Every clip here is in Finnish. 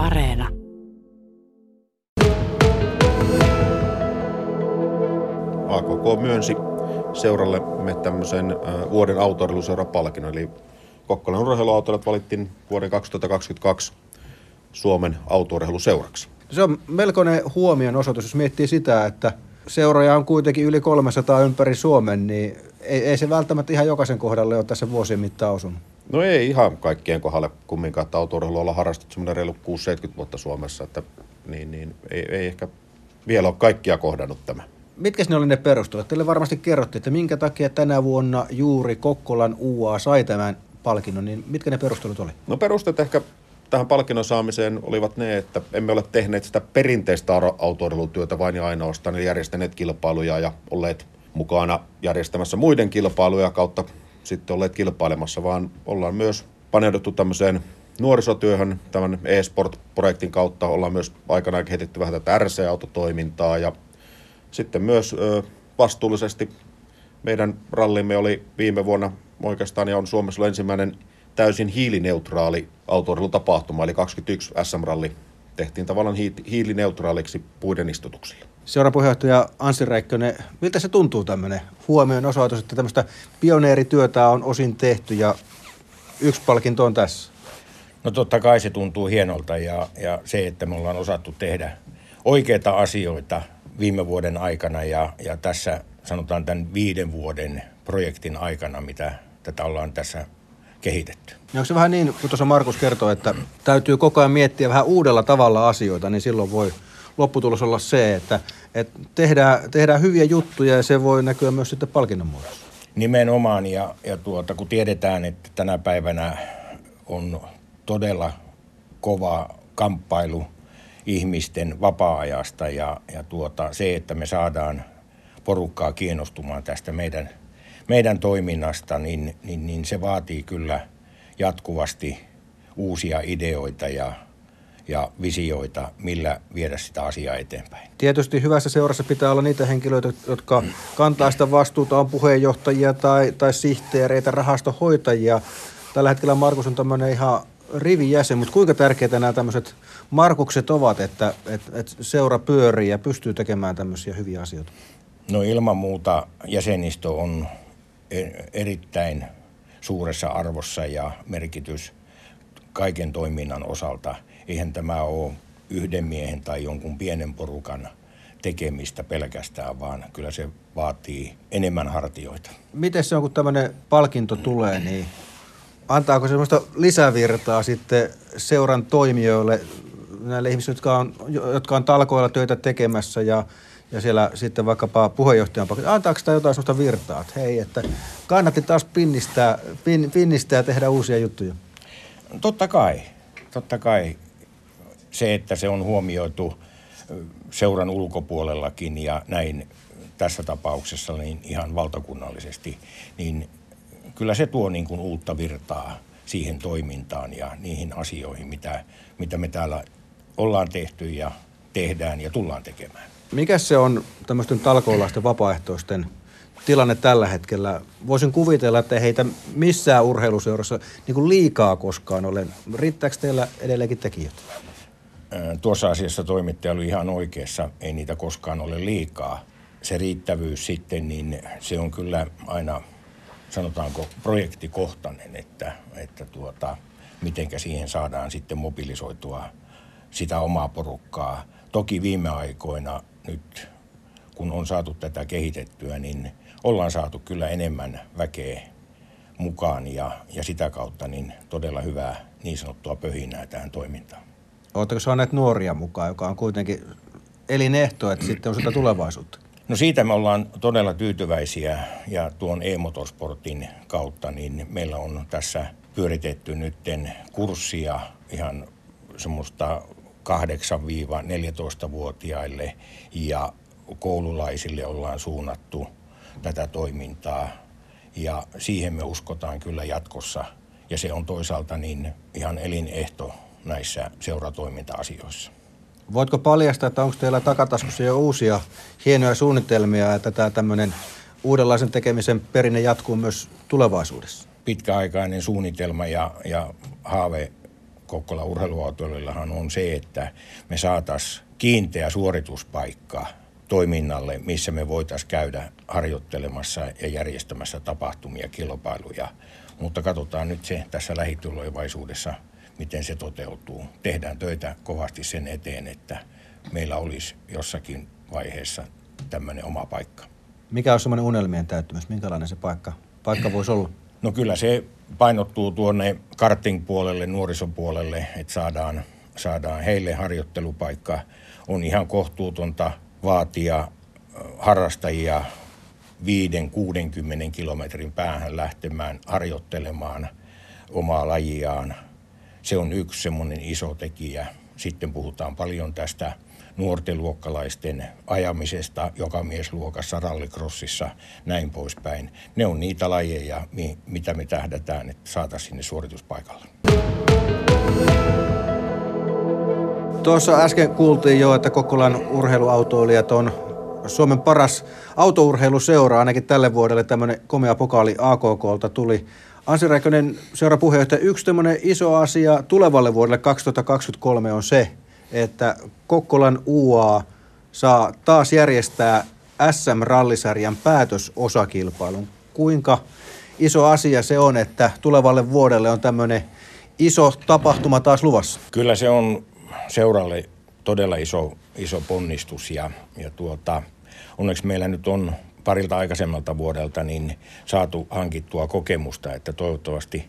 Areena. AKK myönsi seuralle me tämmöisen äh, vuoden autoiluseurapalkinnon, eli Kokkolan urheiluautoilijat valittiin vuoden 2022 Suomen autourheiluseuraksi. Se on melkoinen huomion osoitus, jos miettii sitä, että seuroja on kuitenkin yli 300 ympäri Suomen, niin ei, ei se välttämättä ihan jokaisen kohdalle ole tässä vuosien mittaan osunut. No ei ihan kaikkien kohdalle kumminkaan, että autourheilu ollaan harrastettu semmoinen reilu 6-70 vuotta Suomessa, että niin, niin, ei, ei ehkä vielä ole kaikkia kohdannut tämä. Mitkä ne oli ne perustelut? Teille varmasti kerrottiin, että minkä takia tänä vuonna juuri Kokkolan UA sai tämän palkinnon, niin mitkä ne perustelut oli? No perusteet ehkä tähän palkinnon saamiseen olivat ne, että emme ole tehneet sitä perinteistä autoilutyötä vain ja ainoastaan, eli järjestäneet kilpailuja ja olleet mukana järjestämässä muiden kilpailuja kautta sitten olleet kilpailemassa, vaan ollaan myös paneuduttu tämmöiseen nuorisotyöhön tämän e-sport-projektin kautta. Ollaan myös aikanaan kehitetty vähän tätä RC-autotoimintaa ja sitten myös ö, vastuullisesti meidän rallimme oli viime vuonna oikeastaan ja on Suomessa ensimmäinen täysin hiilineutraali autoilutapahtuma, eli 21 SM-ralli tehtiin tavallaan hiilineutraaliksi puiden istutuksilla. Seuraavan puheenjohtaja Anssi Räikkönen, miltä se tuntuu tämmöinen huomioon osoitus, että tämmöistä pioneerityötä on osin tehty ja yksi palkinto on tässä? No totta kai se tuntuu hienolta ja, ja se, että me ollaan osattu tehdä oikeita asioita viime vuoden aikana ja, ja tässä sanotaan tämän viiden vuoden projektin aikana, mitä tätä ollaan tässä kehitetty. Ja onko se vähän niin, kun tuossa Markus kertoi, että täytyy koko ajan miettiä vähän uudella tavalla asioita, niin silloin voi lopputulos olla se, että, että tehdään, tehdään hyviä juttuja ja se voi näkyä myös sitten palkinnon muodossa. Nimenomaan ja, ja tuota, kun tiedetään, että tänä päivänä on todella kova kamppailu ihmisten vapaa-ajasta ja, ja tuota, se, että me saadaan porukkaa kiinnostumaan tästä meidän, meidän toiminnasta, niin, niin, niin se vaatii kyllä jatkuvasti uusia ideoita ja, ja visioita, millä viedä sitä asiaa eteenpäin. Tietysti hyvässä seurassa pitää olla niitä henkilöitä, jotka kantaa sitä vastuuta, on puheenjohtajia tai, tai sihteereitä, rahastohoitajia. Tällä hetkellä Markus on tämmöinen ihan rivijäsen, mutta kuinka tärkeitä nämä tämmöiset markukset ovat, että, että, että seura pyörii ja pystyy tekemään tämmöisiä hyviä asioita? No ilman muuta jäsenistö on e, erittäin suuressa arvossa ja merkitys kaiken toiminnan osalta. Eihän tämä ole yhden miehen tai jonkun pienen porukan tekemistä pelkästään, vaan kyllä se vaatii enemmän hartioita. Miten se on, kun tämmöinen palkinto tulee, niin antaako semmoista lisävirtaa sitten seuran toimijoille, näille ihmisille, jotka on, jotka on talkoilla töitä tekemässä ja ja siellä sitten vaikkapa puheenjohtajan paikka, antaako sitä jotain sellaista virtaa, että hei, että kannatti taas pinnistää, pin, pinnistää ja tehdä uusia juttuja? Totta kai, totta kai se, että se on huomioitu seuran ulkopuolellakin ja näin tässä tapauksessa niin ihan valtakunnallisesti, niin kyllä se tuo niin kuin uutta virtaa siihen toimintaan ja niihin asioihin, mitä, mitä me täällä ollaan tehty ja tehdään ja tullaan tekemään. Mikä se on tämmöisten talkoolaisten vapaaehtoisten tilanne tällä hetkellä? Voisin kuvitella, että heitä missään urheiluseurassa niin kuin liikaa koskaan ole. Riittääkö teillä edelleenkin tekijät? Tuossa asiassa toimittaja oli ihan oikeassa. Ei niitä koskaan ole liikaa. Se riittävyys sitten, niin se on kyllä aina, sanotaanko, projektikohtainen, että, että tuota, mitenkä siihen saadaan sitten mobilisoitua sitä omaa porukkaa. Toki viime aikoina nyt, kun on saatu tätä kehitettyä, niin ollaan saatu kyllä enemmän väkeä mukaan ja, ja sitä kautta niin todella hyvää niin sanottua pöhinää tähän toimintaan. Oletteko saaneet nuoria mukaan, joka on kuitenkin elinehto, että sitten on sitä tulevaisuutta? No siitä me ollaan todella tyytyväisiä ja tuon e-motorsportin kautta niin meillä on tässä pyöritetty nytten kurssia ihan semmoista 8-14-vuotiaille ja koululaisille ollaan suunnattu tätä toimintaa ja siihen me uskotaan kyllä jatkossa ja se on toisaalta niin ihan elinehto näissä seuratoiminta-asioissa. Voitko paljastaa, että onko teillä takataskussa jo uusia hienoja suunnitelmia, että tämä tämmöinen uudenlaisen tekemisen perinne jatkuu myös tulevaisuudessa? Pitkäaikainen suunnitelma ja, ja haave Kokkola urheiluautoilijallahan on se, että me saataisiin kiinteä suorituspaikka toiminnalle, missä me voitaisiin käydä harjoittelemassa ja järjestämässä tapahtumia, kilpailuja. Mutta katsotaan nyt se tässä lähitulevaisuudessa, miten se toteutuu. Tehdään töitä kovasti sen eteen, että meillä olisi jossakin vaiheessa tämmöinen oma paikka. Mikä on semmoinen unelmien täyttymys? Minkälainen se paikka, paikka voisi olla? No kyllä se painottuu tuonne karting-puolelle, nuorisopuolelle, että saadaan, saadaan heille harjoittelupaikka. On ihan kohtuutonta vaatia harrastajia 5-60 kilometrin päähän lähtemään harjoittelemaan omaa lajiaan. Se on yksi semmoinen iso tekijä. Sitten puhutaan paljon tästä nuorten luokkalaisten ajamisesta joka miesluokassa, rallikrossissa, näin poispäin. Ne on niitä lajeja, mitä me tähdätään, että saataisiin sinne suorituspaikalle. Tuossa äsken kuultiin jo, että Kokkolan urheiluautoilijat on Suomen paras autourheiluseura, ainakin tälle vuodelle tämmöinen komea pokaali AKKlta tuli. Ansi Räikkönen, seurapuheenjohtaja, yksi tämmöinen iso asia tulevalle vuodelle 2023 on se, että Kokkolan UA saa taas järjestää SM-rallisarjan päätösosakilpailun. Kuinka iso asia se on, että tulevalle vuodelle on tämmöinen iso tapahtuma taas luvassa? Kyllä se on seuralle todella iso, iso ponnistus ja, ja tuota, onneksi meillä nyt on parilta aikaisemmalta vuodelta niin saatu hankittua kokemusta, että toivottavasti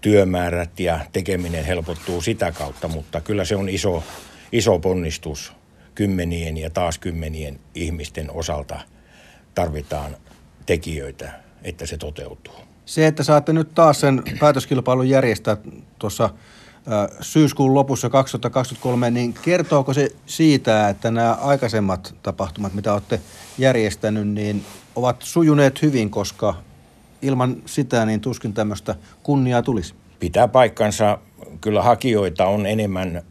työmäärät ja tekeminen helpottuu sitä kautta, mutta kyllä se on iso, iso ponnistus kymmenien ja taas kymmenien ihmisten osalta tarvitaan tekijöitä, että se toteutuu. Se, että saatte nyt taas sen päätöskilpailun järjestää tuossa syyskuun lopussa 2023, niin kertooko se siitä, että nämä aikaisemmat tapahtumat, mitä olette järjestänyt, niin ovat sujuneet hyvin, koska ilman sitä niin tuskin tämmöistä kunniaa tulisi? Pitää paikkansa. Kyllä hakijoita on enemmän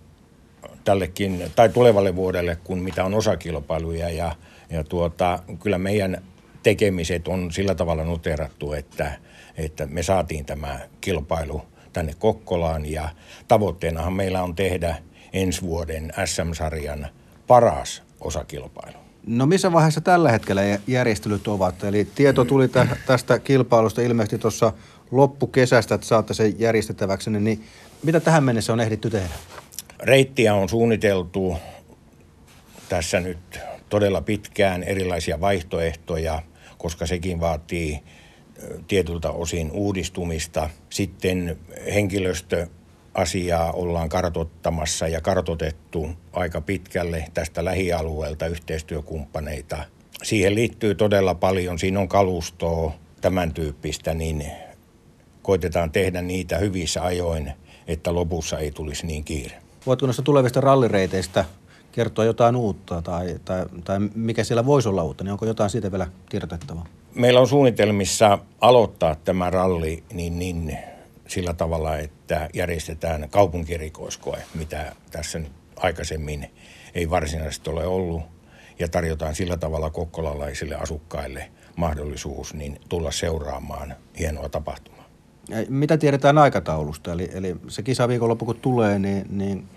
tällekin tai tulevalle vuodelle kuin mitä on osakilpailuja ja, ja tuota, kyllä meidän tekemiset on sillä tavalla noterattu, että, että me saatiin tämä kilpailu tänne Kokkolaan ja tavoitteenahan meillä on tehdä ensi vuoden SM-sarjan paras osakilpailu. No missä vaiheessa tällä hetkellä järjestelyt ovat? Eli tieto tuli tästä kilpailusta ilmeisesti tuossa loppukesästä, että saatte sen järjestettäväksi, niin mitä tähän mennessä on ehditty tehdä? Reittiä on suunniteltu tässä nyt todella pitkään erilaisia vaihtoehtoja, koska sekin vaatii tietyltä osin uudistumista. Sitten henkilöstö asiaa ollaan kartottamassa ja kartotettu aika pitkälle tästä lähialueelta yhteistyökumppaneita. Siihen liittyy todella paljon, siinä on kalustoa, tämän tyyppistä, niin koitetaan tehdä niitä hyvissä ajoin, että lopussa ei tulisi niin kiire. Voitko noista tulevista rallireiteistä kertoa jotain uutta tai, tai, tai mikä siellä voisi olla uutta, niin onko jotain siitä vielä tiedotettavaa? Meillä on suunnitelmissa aloittaa tämä ralli niin, niin sillä tavalla, että järjestetään kaupunkirikoiskoe, mitä tässä nyt aikaisemmin ei varsinaisesti ole ollut, ja tarjotaan sillä tavalla kokkolalaisille asukkaille mahdollisuus niin tulla seuraamaan hienoa tapahtumaa. Mitä tiedetään aikataulusta? Eli, eli se kisaviikonloppu kun tulee, niin, niin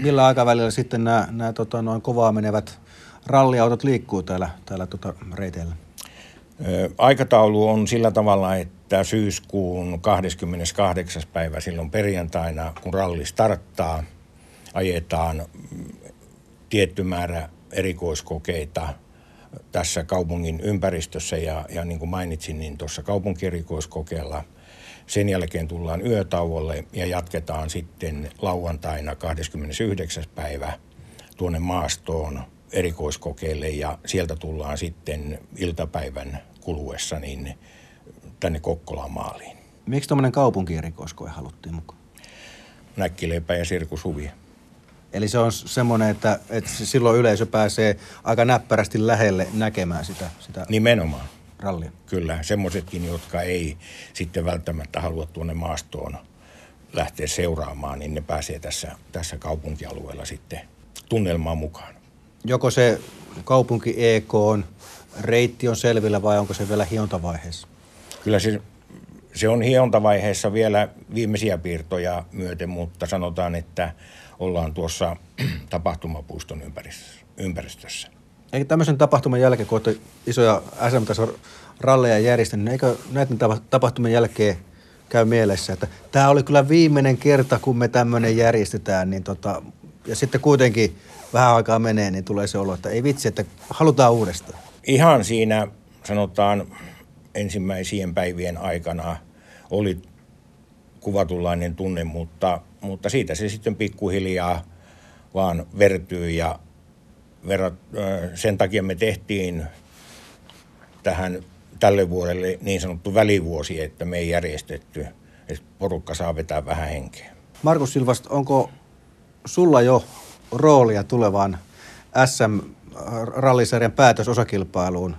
millä aikavälillä sitten nämä, nämä tota, noin kovaa menevät ralliautot liikkuu täällä, täällä tota, reiteillä? Aikataulu on sillä tavalla, että syyskuun 28. päivä silloin perjantaina, kun ralli starttaa, ajetaan tietty määrä erikoiskokeita tässä kaupungin ympäristössä ja, ja niin kuin mainitsin, niin tuossa kaupunkierikoiskokeella sen jälkeen tullaan yötauolle ja jatketaan sitten lauantaina 29. päivä tuonne maastoon erikoiskokeille ja sieltä tullaan sitten iltapäivän kuluessa niin tänne Kokkolaan maaliin. Miksi tuommoinen kaupunkierikoiskoe haluttiin mukaan? Näkkileipä ja sirkushuvi. Eli se on semmoinen, että, että silloin yleisö pääsee aika näppärästi lähelle näkemään sitä, sitä Nimenomaan. rallia. Kyllä, semmoisetkin, jotka ei sitten välttämättä halua tuonne maastoon lähteä seuraamaan, niin ne pääsee tässä, tässä kaupunkialueella sitten tunnelmaan mukaan. Joko se kaupunki EK on reitti on selvillä vai onko se vielä hiontavaiheessa? Kyllä se se on hiontavaiheessa vielä viimeisiä piirtoja myöten, mutta sanotaan, että ollaan tuossa tapahtumapuiston ympäristössä. Eikö tämmöisen tapahtuman jälkeen, kun olette isoja SM-tason ralleja järjestänyt, niin eikö näiden tapahtumien jälkeen käy mielessä, että tämä oli kyllä viimeinen kerta, kun me tämmöinen järjestetään, niin tota, ja sitten kuitenkin vähän aikaa menee, niin tulee se olo, että ei vitsi, että halutaan uudestaan. Ihan siinä sanotaan ensimmäisien päivien aikana oli kuvatunlainen tunne, mutta, mutta siitä se sitten pikkuhiljaa vaan vertyy ja verrat, sen takia me tehtiin tähän tälle vuodelle niin sanottu välivuosi, että me ei järjestetty, että porukka saa vetää vähän henkeä. Markus Silvast, onko sulla jo roolia tulevaan SM rallisarjan päätösosakilpailuun.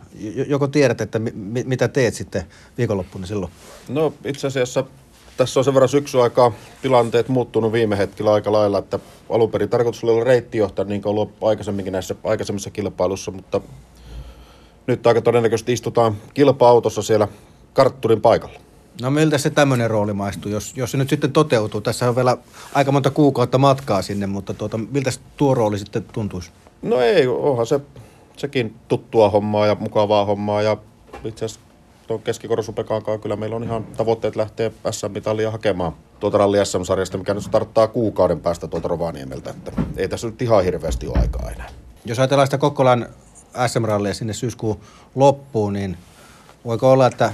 Joko tiedät, että mi- mitä teet sitten viikonloppuna silloin? No itse asiassa tässä on sen verran syksyaikaa tilanteet muuttunut viime hetkellä aika lailla, että alun perin tarkoitus oli olla reittijohtaja niin kuin ollut aikaisemminkin näissä aikaisemmissa kilpailussa, mutta nyt aika todennäköisesti istutaan kilpa-autossa siellä kartturin paikalla. No miltä se tämmöinen rooli maistuu, jos, jos se nyt sitten toteutuu? Tässä on vielä aika monta kuukautta matkaa sinne, mutta tuota, miltä tuo rooli sitten tuntuisi? No ei, onhan se sekin tuttua hommaa ja mukavaa hommaa ja itse asiassa tuon keskikorosupekaankaan kyllä meillä on ihan tavoitteet lähteä SM-mitalia hakemaan tuota ralli SM-sarjasta, mikä nyt starttaa kuukauden päästä tuolta Rovaniemeltä, että ei tässä nyt ihan hirveästi ole aikaa enää. Jos ajatellaan sitä Kokkolan SM-rallia sinne syyskuun loppuun, niin voiko olla, että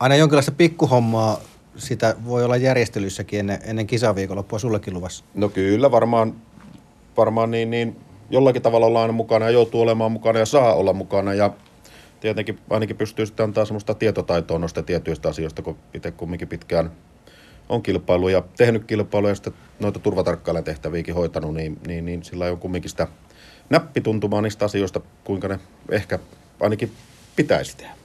aina jonkinlaista pikkuhommaa sitä voi olla järjestelyssäkin ennen, ennen kisaviikonloppua sullekin luvassa? No kyllä, varmaan, varmaan niin, niin jollakin tavalla ollaan aina mukana ja joutuu olemaan mukana ja saa olla mukana ja tietenkin ainakin pystyy sitten antaa semmoista tietotaitoa noista tietyistä asioista, kun itse kumminkin pitkään on kilpailu ja tehnyt kilpailuja ja sitten noita turvatarkkailijan tehtäviäkin hoitanut, niin, niin, niin sillä on kumminkin sitä näppituntumaa niistä asioista, kuinka ne ehkä ainakin pitäisi tehdä.